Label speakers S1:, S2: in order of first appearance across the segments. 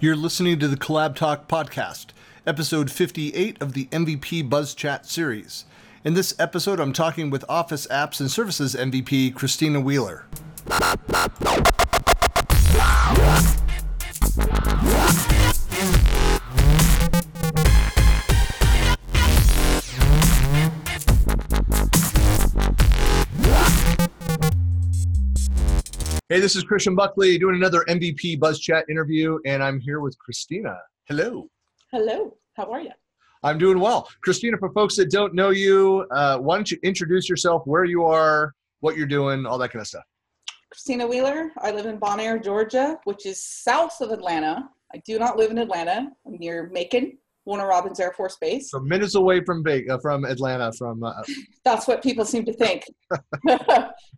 S1: You're listening to the CollabTalk podcast, episode 58 of the MVP Buzz Chat series. In this episode, I'm talking with Office Apps and Services MVP Christina Wheeler. Hey, this is Christian Buckley doing another MVP Buzz Chat interview, and I'm here with Christina. Hello.
S2: Hello. How are you?
S1: I'm doing well. Christina, for folks that don't know you, uh, why don't you introduce yourself, where you are, what you're doing, all that kind of stuff?
S2: Christina Wheeler. I live in Bonaire, Georgia, which is south of Atlanta. I do not live in Atlanta. I'm near Macon, Warner Robins Air Force Base.
S1: So minutes away from Ba- uh, from Atlanta. From uh,
S2: That's what people seem to think.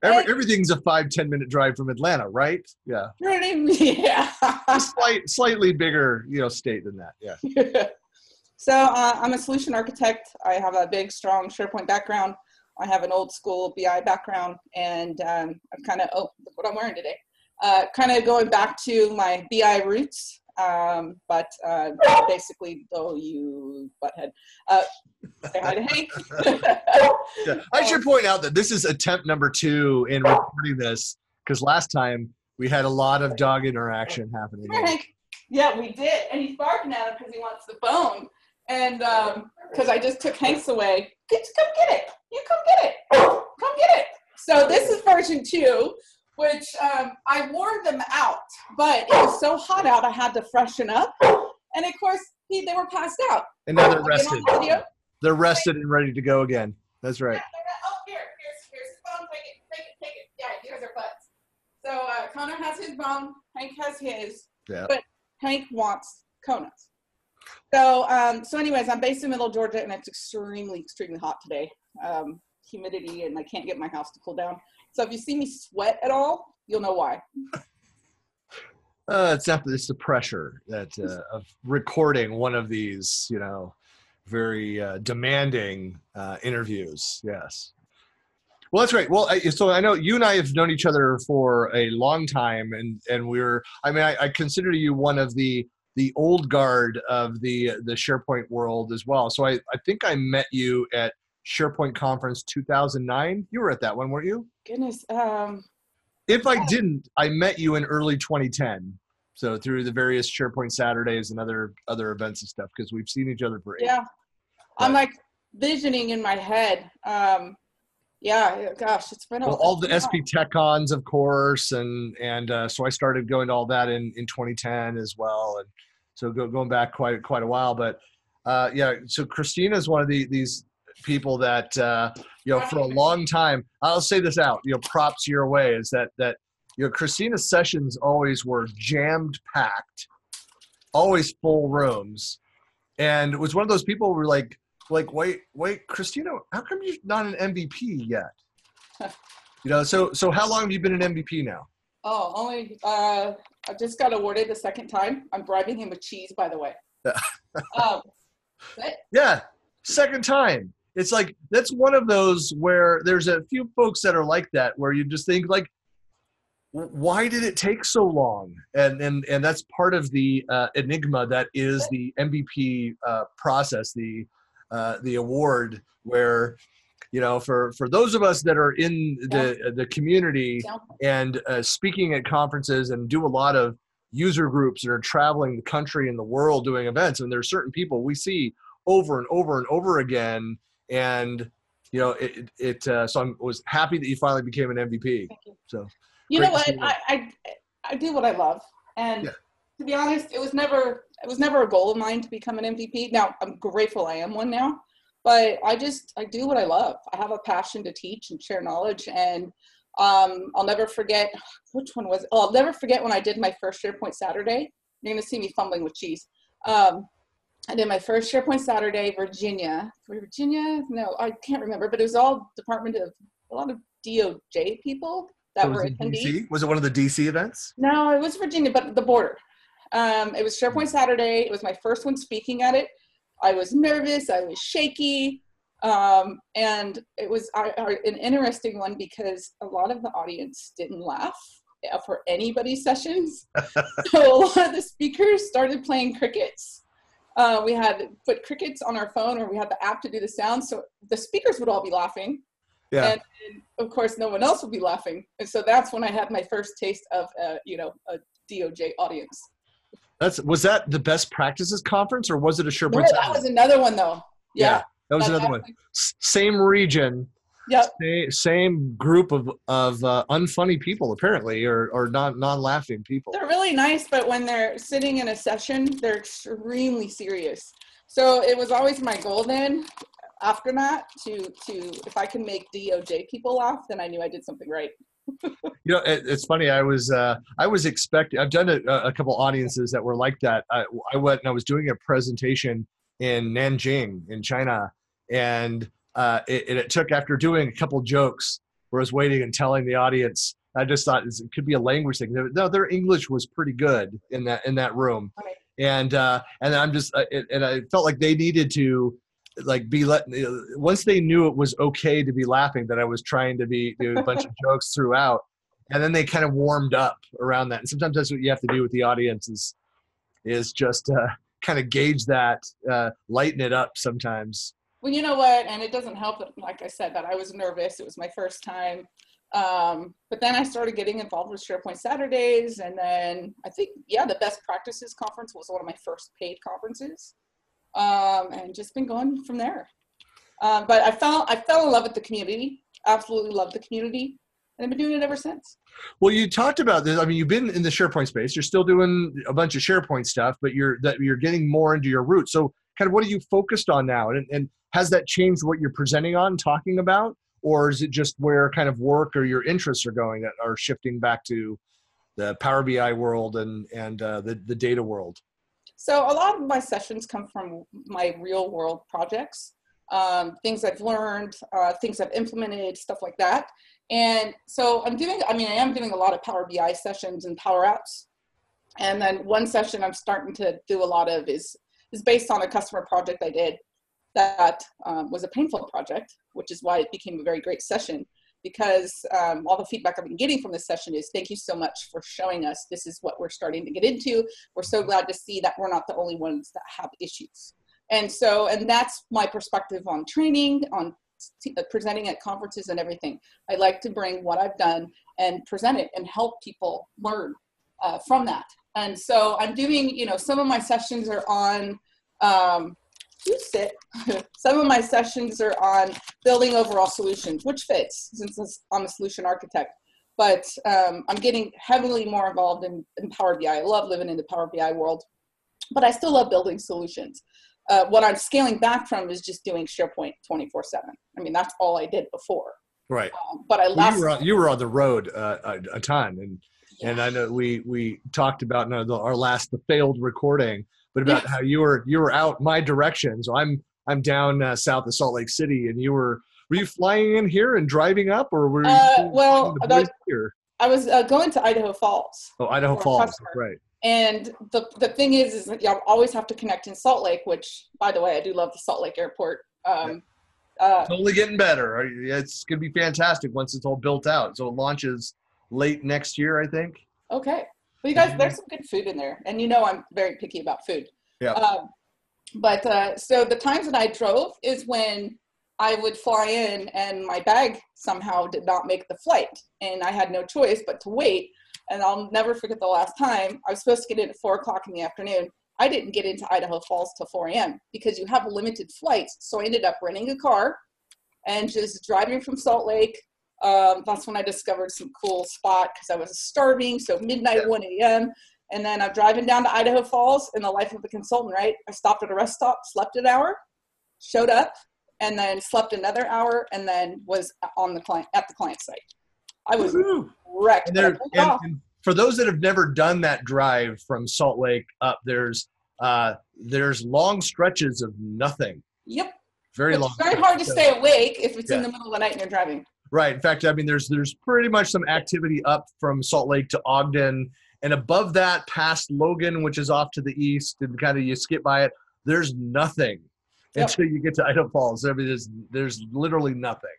S1: every, everything's a five ten minute drive from Atlanta, right? Yeah,
S2: yeah.
S1: a slight, slightly bigger, you know, state than that. Yeah.
S2: so uh, I'm a solution architect. I have a big, strong SharePoint background. I have an old school BI background, and um, I'm kind of oh, look what I'm wearing today. Uh, kind of going back to my BI roots, um, but uh, basically, though you butthead. Uh, say hi to Hank.
S1: yeah. I should point out that this is attempt number two in recording this because last time we had a lot of dog interaction happening.
S2: Hank. Yeah, we did, and he's barking at him because he wants the bone. And because I just took Hank's away, get come get it. You come get it. Come get it. So this is version two, which um, I wore them out, but it was so hot out I had to freshen up. And of course, he, they were passed out.
S1: And now they're
S2: I'll get on
S1: rested.
S2: the.
S1: They're rested and ready to go again. That's right.
S2: Yeah, oh, here, here's, here's the bone. Take it, take it, take it. Yeah, here's our butts. So uh, Connor has his bone. Hank has his.
S1: Yeah.
S2: But Hank wants Kona's. So, um, so anyways, I'm based in Middle Georgia, and it's extremely, extremely hot today. Um, humidity, and I can't get my house to cool down. So if you see me sweat at all, you'll know why.
S1: Uh, it's not it's the pressure that uh, of recording one of these, you know, very uh, demanding uh, interviews. Yes. Well, that's great. Well, I, so I know you and I have known each other for a long time, and and we're. I mean, I, I consider you one of the the old guard of the the SharePoint world as well. So I I think I met you at SharePoint conference 2009. You were at that one, weren't you?
S2: Goodness. Um,
S1: If I didn't, I met you in early 2010. So through the various SharePoint Saturdays and other other events and stuff, because we've seen each other for
S2: yeah. I'm like visioning in my head. Um, yeah. Gosh, it's been a
S1: Well, all the SP TechCons, of course, and and uh, so I started going to all that in in 2010 as well, and so go, going back quite quite a while. But uh, yeah, so Christina is one of the these people that uh, you know for a long time. I'll say this out, you know, props your way is that that you know Christina's sessions always were jammed packed, always full rooms, and it was one of those people who were like like wait wait Christina, how come you're not an MVP yet? You know, so so how long have you been an MVP now?
S2: Oh, only uh, I just got awarded the second time. I'm bribing him with cheese, by the way. um, but
S1: Yeah, second time. It's like that's one of those where there's a few folks that are like that, where you just think like, why did it take so long? And and and that's part of the uh, enigma that is the MVP uh, process, the uh, the award, where you know for for those of us that are in the the community
S2: down.
S1: and uh, speaking at conferences and do a lot of user groups that are traveling the country and the world doing events and there's certain people we see over and over and over again and you know it, it uh, so i was happy that you finally became an mvp
S2: you.
S1: so
S2: You know what?
S1: you.
S2: I, I I do what I love, and
S1: Yeah.
S2: to be honest, it was never it was never a goal of mine to become an MVP. Now I'm grateful I am one now, but I just I do what I love. I have a passion to teach and share knowledge, and um, I'll never forget which one was. Oh, I'll never forget when I did my first SharePoint Saturday. You're gonna see me fumbling with cheese. Um, I did my first SharePoint Saturday, Virginia. Virginia? No, I can't remember, but it was all Department of a lot of DOJ people that
S1: was
S2: were attendees.
S1: DC? was it one of the dc events
S2: No, it was Virginia, but the border. Um, it was SharePoint Saturday. It was my first one speaking at it. I was nervous. I was shaky. Um, and it was I, I, an interesting one because a lot of the audience didn't laugh. for anybody's sessions. so a lot of the speakers started playing crickets. Uh, we had put crickets on our phone, or we had the app to do the sound. So the speakers would all be laughing,
S1: Yeah.
S2: and, and of course, no one else would be laughing. And so that's when I had my first taste of, uh, you know, a DOJ audience.
S1: That's was that the best practices conference or was it a
S2: No,
S1: SharePoint?
S2: that was another one though. Yeah,
S1: that was another one. Same region,
S2: Yep.
S1: same, same group of of uh, unfunny people apparently, or or non non laughing people.
S2: They're really nice, but when they're sitting in a session, they're extremely serious. So it was always my goal then, after that, to to if I can make DOJ people laugh, then I knew I did something right.
S1: You know, it, it's funny. I was uh, I was expecting. I've done a, a couple audiences that were like that. I, I went and I was doing a presentation in Nanjing in China, and uh, it, and it took after doing a couple jokes where I was waiting and telling the audience. I just thought it could be a language thing. No, their English was pretty good in that in that room,
S2: Right.
S1: and uh, and I'm just uh, it, and I felt like they needed to like be let once they knew it was okay to be laughing that I was trying to be do a bunch of jokes throughout, and then they kind of warmed up around that. And sometimes that's what you have to do with the audience is is just uh, kind of gauge that, uh, lighten it up sometimes.
S2: Well, you know what? And it doesn't help that, like I said, that I was nervous. It was my first time. Um, but then I started getting involved with SharePoint Saturdays. And then I think, yeah, the Best Practices Conference was one of my first paid conferences. Um, and just been going from there. Um, but I fell, I fell in love with the community. Absolutely love the community. And I've been doing it ever since.
S1: Well, you talked about this. I mean, you've been in the SharePoint space. You're still doing a bunch of SharePoint stuff, but you're that you're getting more into your roots. So, kind of, what are you focused on now? And, and has that changed what you're presenting on, talking about, or is it just where kind of work or your interests are going that are shifting back to the Power BI world and and uh, the the data world?
S2: So a lot of my sessions come from my real world projects, um, things I've learned, uh, things I've implemented, stuff like that. And so I'm doing, I mean, I am doing a lot of Power BI sessions and Power Apps. And then one session I'm starting to do a lot of is, is based on a customer project I did that um, was a painful project, which is why it became a very great session because um, all the feedback I've been getting from this session is thank you so much for showing us this is what we're starting to get into. We're so glad to see that we're not the only ones that have issues. And so, and that's my perspective on training, on t- uh, presenting at conferences and everything. I like to bring what I've done and present it and help people learn uh, from that. And so I'm doing, you know, some of my sessions are on, um, you sit. some of my sessions are on building overall solutions, which fits since I'm a solution architect. But um, I'm getting heavily more involved in, in Power BI. I love living in the Power BI world, but I still love building solutions. Uh, what I'm scaling back from is just doing SharePoint 24 7. I mean, that's all I did before.
S1: Right.
S2: Um, but I last.
S1: you, were on, you were on the road uh, a, a ton, and and I know we we talked about no, the, our last the failed recording, but about how you were you were out my direction. So I'm I'm down uh, south of Salt Lake City, and you were were you flying in here and driving up, or were you
S2: Uh, well, about-
S1: here?
S2: I was uh, going to Idaho Falls.
S1: Oh, Idaho Falls, right?
S2: And the, the thing is, is that you always have to connect in Salt Lake, which, by the way, I do love the Salt Lake Airport. Um, uh,
S1: Totally getting better. It's gonna be fantastic once it's all built out. So it launches late next year, I think.
S2: okay. Well, you guys, there's some good food in there. And you know I'm very picky about food.
S1: Yeah.
S2: Um, but uh, so the times that I drove is when I would fly in and my bag somehow did not make the flight. And I had no choice but to wait. And I'll never forget the last time I was supposed to get in at four o'clock in the afternoon. I didn't get into Idaho Falls till 4 a.m. because you have limited flights. So I ended up renting a car and just driving from Salt Lake. Um, that's when I discovered some cool spot because I was starving. So midnight, 1 a.m. And then I'm driving down to Idaho Falls in the life of a consultant, right? I stopped at a rest stop, slept an hour, showed up, and then slept another hour, and then was on the client at the client site. I was
S1: Woohoo!
S2: wrecked.
S1: And, there, and, and for those that have never done that drive from Salt Lake up, there's uh, there's long stretches of nothing.
S2: Yep.
S1: Very
S2: It's
S1: long.
S2: very hard to stay awake if it's in the middle of the night and you're driving.
S1: Right. In fact, I mean, there's there's pretty much some activity up from Salt Lake to Ogden, and above that, past Logan, which is off to the east, and kind of you skip by it. There's nothing
S2: Yep.
S1: until you get to Idaho Falls. I mean, there's there's literally nothing.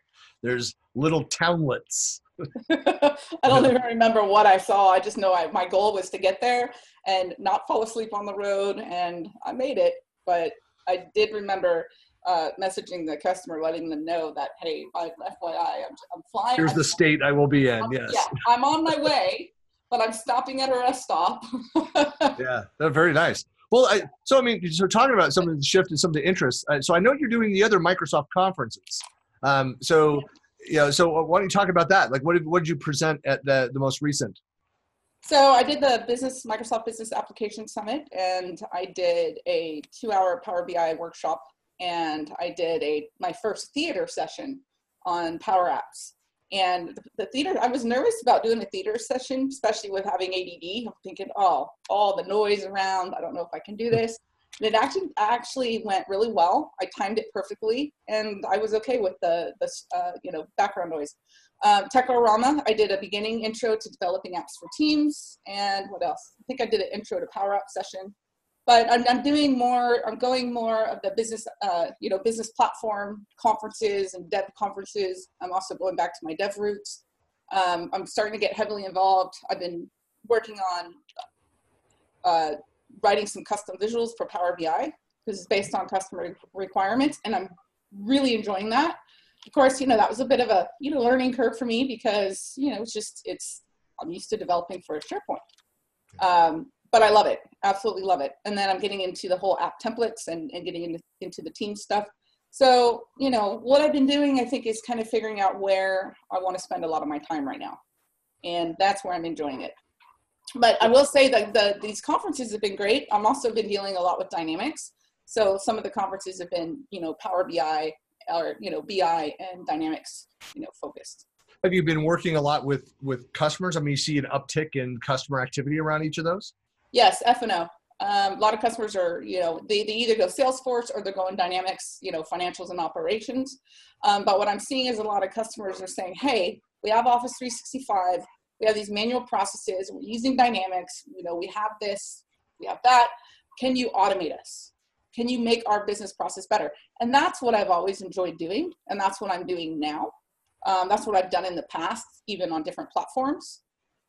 S1: There's little townlets.
S2: I don't even remember what I saw. I just know I, my goal was to get there and not fall asleep on the road, and I made it. But I did remember uh, messaging the customer, letting them know that, hey, I, FYI, I'm, I'm flying.
S1: Here's
S2: I'm,
S1: the state I will be in.
S2: I'm,
S1: yes.
S2: Yeah, I'm on my way, but I'm stopping at a rest stop.
S1: yeah, that's very nice. Well, I, so I mean, so talking about some of the shift and some of the interests. Uh, so I know you're doing the other Microsoft conferences. Um, so you know, so why don't you talk about that? Like, what did what did you present at the the most recent?
S2: So I did the business Microsoft Business Application Summit, and I did a two-hour Power BI workshop, and I did a my first theater session on Power Apps. And the, the theater, I was nervous about doing a theater session, especially with having ADD. I'm thinking, oh, all the noise around. I don't know if I can do this. And it actually actually went really well. I timed it perfectly, and I was okay with the the uh, you know background noise. Um, Techorama, I did a beginning intro to developing apps for teams, and what else? I think I did an intro to Power App session. But I'm, I'm doing more. I'm going more of the business, uh, you know, business platform conferences and dev conferences. I'm also going back to my dev roots. Um, I'm starting to get heavily involved. I've been working on uh, writing some custom visuals for Power BI because it's based on customer requirements, and I'm really enjoying that of course, you know, that was a bit of a, you know, learning curve for me because, you know, it's just, it's, I'm used to developing for a SharePoint. Um, but I love it, absolutely love it. And then I'm getting into the whole app templates and, and getting into, into the team stuff. So, you know, what I've been doing, I think, is kind of figuring out where I want to spend a lot of my time right now. And that's where I'm enjoying it. But I will say that the, these conferences have been great. I'm also been dealing a lot with dynamics. So some of the conferences have been, you know, Power BI, or you know BI and Dynamics you know focused.
S1: Have you been working a lot with with customers? I mean, you see an uptick in customer activity around each of those.
S2: Yes, F and O. Um, a lot of customers are, you know, they, they either go Salesforce or they're going Dynamics, you know, financials and operations. Um, but what I'm seeing is a lot of customers are saying, hey, we have Office 365, we have these manual processes, we're using Dynamics, you know, we have this, we have that. Can you automate us? can you make our business process better and that's what i've always enjoyed doing and that's what i'm doing now um, that's what i've done in the past even on different platforms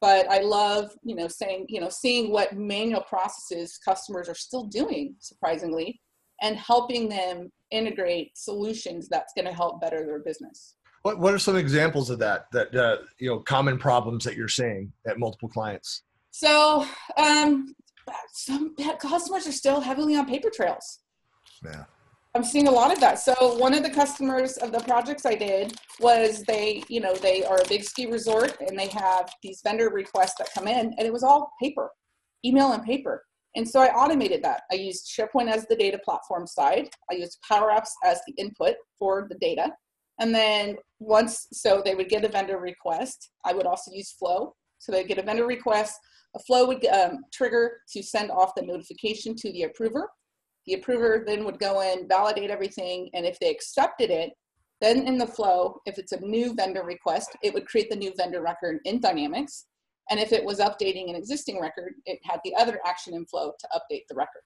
S2: but i love you know saying you know seeing what manual processes customers are still doing surprisingly and helping them integrate solutions that's going to help better their business
S1: what, what are some examples of that that uh, you know common problems that you're seeing at multiple clients
S2: so um, some customers are still heavily on paper trails.
S1: Yeah.
S2: I'm seeing a lot of that. So one of the customers of the projects I did was they, you know, they are a big ski resort and they have these vendor requests that come in and it was all paper, email and paper. And so I automated that. I used SharePoint as the data platform side. I used Power Apps as the input for the data. And then once, so they would get a vendor request. I would also use Flow. So they get a vendor request. A flow would um, trigger to send off the notification to the approver. The approver then would go in, validate everything, and if they accepted it, then in the flow, if it's a new vendor request, it would create the new vendor record in Dynamics. And if it was updating an existing record, it had the other action in flow to update the record.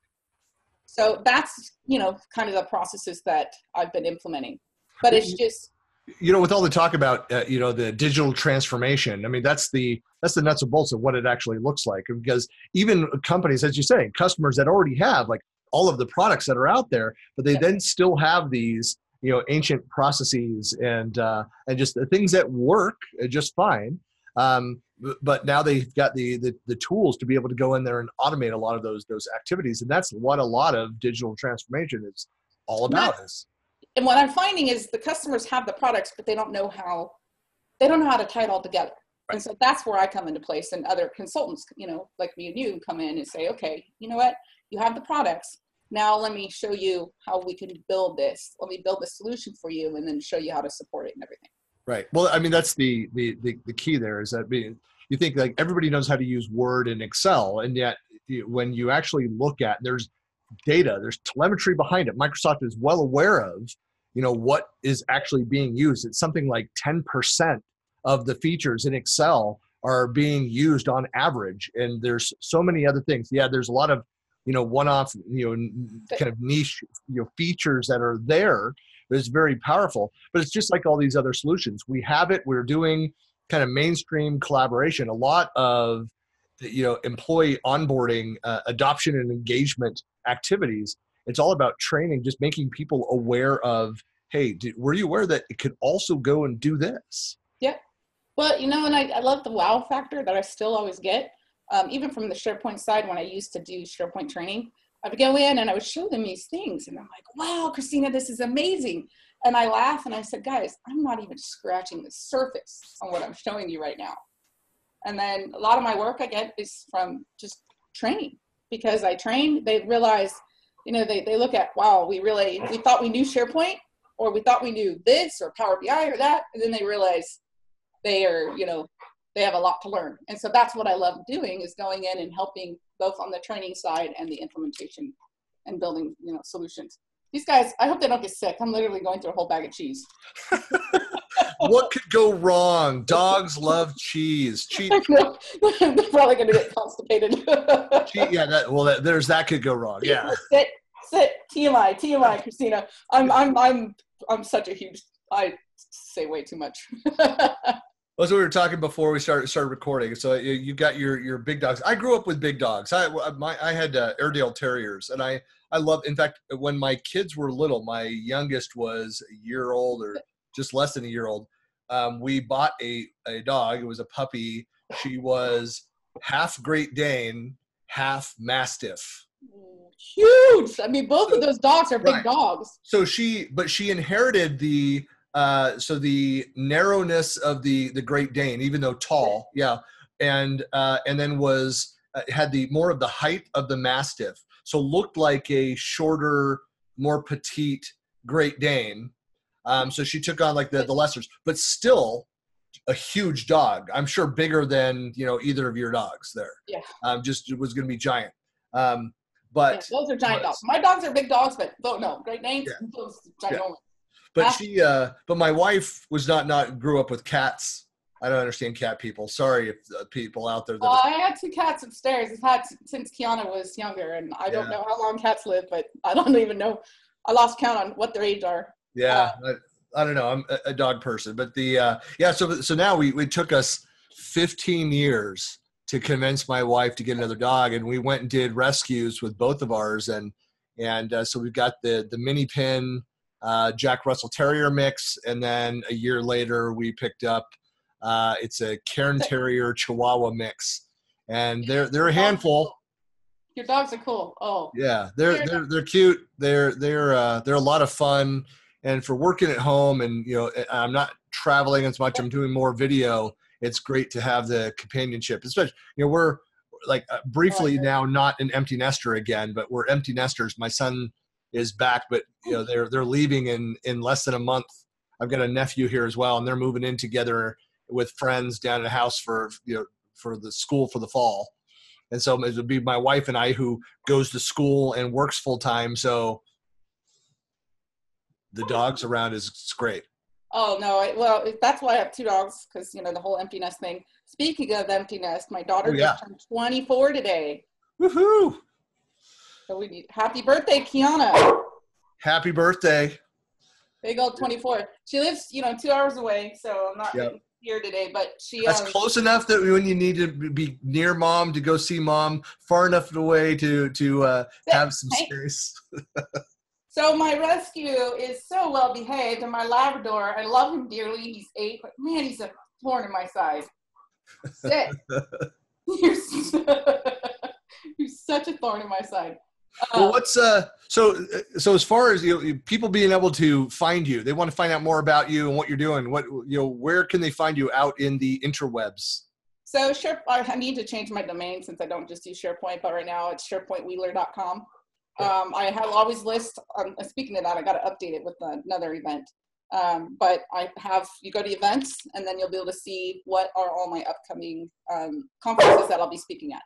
S2: So that's, you know, kind of the processes that I've been implementing. But it's just
S1: you know with all the talk about uh, you know the digital transformation i mean that's the that's the nuts and bolts of what it actually looks like because even companies as you say customers that already have like all of the products that are out there but they yeah. then still have these you know ancient processes and uh, and just the things that work uh, just fine um, but now they've got the, the the tools to be able to go in there and automate a lot of those those activities and that's what a lot of digital transformation is all about is
S2: and what i'm finding is the customers have the products but they don't know how they don't know how to tie it all together right. and so that's where i come into place and other consultants you know like me and you come in and say okay you know what you have the products. Now let me show you how we can build this. Let me build the solution for you and then show you how to support it and everything.
S1: Right. Well i mean that's the the the, the key there is that you think like everybody knows how to use word and excel and yet when you actually look at there's data there's telemetry behind it. Microsoft is well aware of you know what is actually being used. It's something like 10% of the features in excel are being used on average and there's so many other things. Yeah there's a lot of you know one-off you know kind of niche you know features that are there it's very powerful but it's just like all these other solutions we have it we're doing kind of mainstream collaboration, a lot of you know employee onboarding, uh, adoption, and engagement activities. It's all about training, just making people aware of, hey, did, were you aware that it could also go and do this?
S2: Yeah. Well, you know, and I, I love the wow factor that I still always get, um, even from the SharePoint side when I used to do SharePoint training. I would go in and I would show them these things, and I'm like, wow, Christina, this is amazing. And I laugh and I said, guys, I'm not even scratching the surface on what I'm showing you right now. And then a lot of my work I get is from just training because I train, they realize, you know, they, they look at, wow, we really, we thought we knew SharePoint or we thought we knew this or Power BI or that. And then they realize they are, you know, they have a lot to learn. And so that's what I love doing is going in and helping both on the training side and the implementation and building, you know, solutions. These guys, I hope they don't get sick. I'm literally going through a whole bag of cheese.
S1: what could go wrong? Dogs love cheese. Cheese.
S2: They're probably going to get constipated.
S1: yeah, that, well, that, there's that could go wrong. Yeah.
S2: Sit, sit. TMI, TMI, Christina. I'm, I'm, I'm, I'm such a huge. I say way too much.
S1: That's what we were talking before we started started recording. So you, you got your your big dogs. I grew up with big dogs. I my I had uh, Airedale Terriers, and I I love. In fact, when my kids were little, my youngest was a year old or just less than a year old. Um, we bought a a dog. It was a puppy. She was half Great Dane, half Mastiff.
S2: Huge. I mean, both of those dogs are big right. dogs.
S1: So she, but she inherited the uh, so the narrowness of the the Great Dane, even though tall, yeah, and uh, and then was uh, had the more of the height of the Mastiff, so looked like a shorter, more petite Great Dane. Um, so she took on like the the lessers, but still a huge dog. I'm sure bigger than you know either of your dogs there.
S2: Yeah.
S1: Um, just it was going to be giant. Um, but
S2: yeah, those are giant but, dogs. My dogs are big dogs, but oh no, Great Danes, yeah. those ginormous. Yeah
S1: but she uh but my wife was not not grew up with cats. I don't understand cat people. Sorry if uh, people out there that
S2: uh, i had two cats upstairs. I've had since kiana was younger and i don't know how long cats live but i don't even know. I lost count on what their age are.
S1: Yeah uh, I, I, don't know. I'm a, a dog person. But the uh yeah so so now we it took us 15 years to convince my wife to get another dog and we went and did rescues with both of ours and and uh, so we've got the the mini pin uh, Jack Russell Terrier mix, and then a year later we picked up uh, it's a Cairn Terrier Chihuahua mix, and they're they're a handful.
S2: Your dogs are cool. Oh.
S1: Yeah, they're they're they're cute. They're they're uh, they're a lot of fun, and for working at home, and you know I'm not traveling as much. I'm doing more video. It's great to have the companionship, especially you know we're like uh, briefly now not an empty nester again, but we're empty nesters. My son is back, but you know they're they're leaving in in less than a month. I've got a nephew here as well, and they're moving in together with friends down at a house for you know for the school for the fall. And so it would be my wife and I who goes to school and works full time. So the dogs around is great.
S2: Oh no! Well, that's why I have two dogs because you know the whole empty nest thing. Speaking of empty nest, my daughter oh, yeah. just turned 24 today.
S1: Woohoo!
S2: So we need happy birthday, Kiana.
S1: Happy birthday.
S2: Big old 24. She lives, you know, two hours away, so I'm not yep. here today, but she
S1: That's um, close enough that when you need to be near mom to go see mom, far enough away to to uh, have some space.
S2: so my rescue is so well behaved, and my Labrador, I love him dearly. He's eight, but man, he's a thorn in my side. Sit. you're, you're such a thorn in my side
S1: well, uh, what's uh? So so as far as you know, people being able to find you, they want to find out more about you and what you're doing. What you know, where can they find you out in the interwebs?
S2: So sure, I need to change my domain since I don't just use SharePoint, but right now it's SharePointWheeler.com. Um, I have always list. Um, speaking of that, I got to update it with another event. Um, but I have you go to events, and then you'll be able to see what are all my upcoming um, conferences that I'll be speaking at.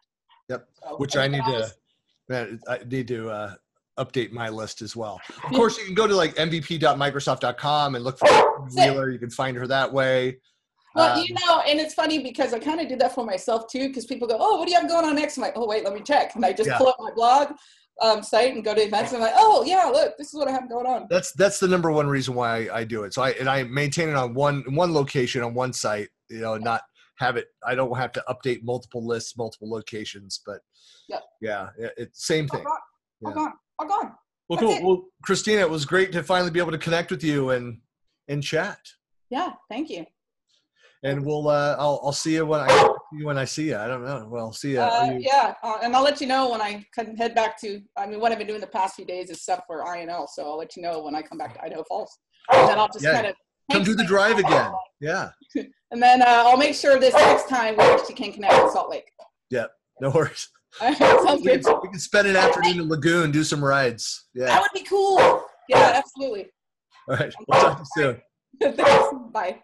S1: Yep, so, which I need to I need to uh, update my list as well. Of course, you can go to like mvp.microsoft.com and look for Wheeler. You can find her that way.
S2: Well, um, you know, and it's funny because I kind of did that for myself too, because people go, "Oh, what do you have going on next?" I'm like, "Oh, wait, let me check," and I just yeah. pull up my blog um, site and go to events, and I'm like, "Oh, yeah, look, this is what I have going on."
S1: That's that's the number one reason why I, I do it. So I and I maintain it on one one location on one site you know, not have it. I don't have to update multiple lists, multiple locations, but
S2: Yep.
S1: yeah, it, it same thing.
S2: gone. All
S1: Yeah.
S2: gone. All gone.
S1: Well,
S2: That's
S1: cool.
S2: it.
S1: Well, Christina, it was great to finally be able to connect with you and and chat.
S2: Yeah. Thank you.
S1: And we'll uh, I'll I'll see you when I see you when I see you. I don't know. Well, see you.
S2: Uh, yeah, uh, and I'll let you know when I can head back to. I mean, what I've been doing the past few days is stuff for INL, so I'll let you know when I come back to Idaho Falls, and then I'll just
S1: Yeah.
S2: kind of
S1: Come do the drive again. Yeah.
S2: and then uh, I'll make sure this next time we actually can connect in Salt Lake.
S1: Yeah, no worries.
S2: Sounds
S1: We
S2: good.
S1: can, we can spend an afternoon in Lagoon, do some rides. Yeah.
S2: That would be cool. Yeah, absolutely.
S1: All right. We'll talk to you soon.
S2: Thanks. Bye.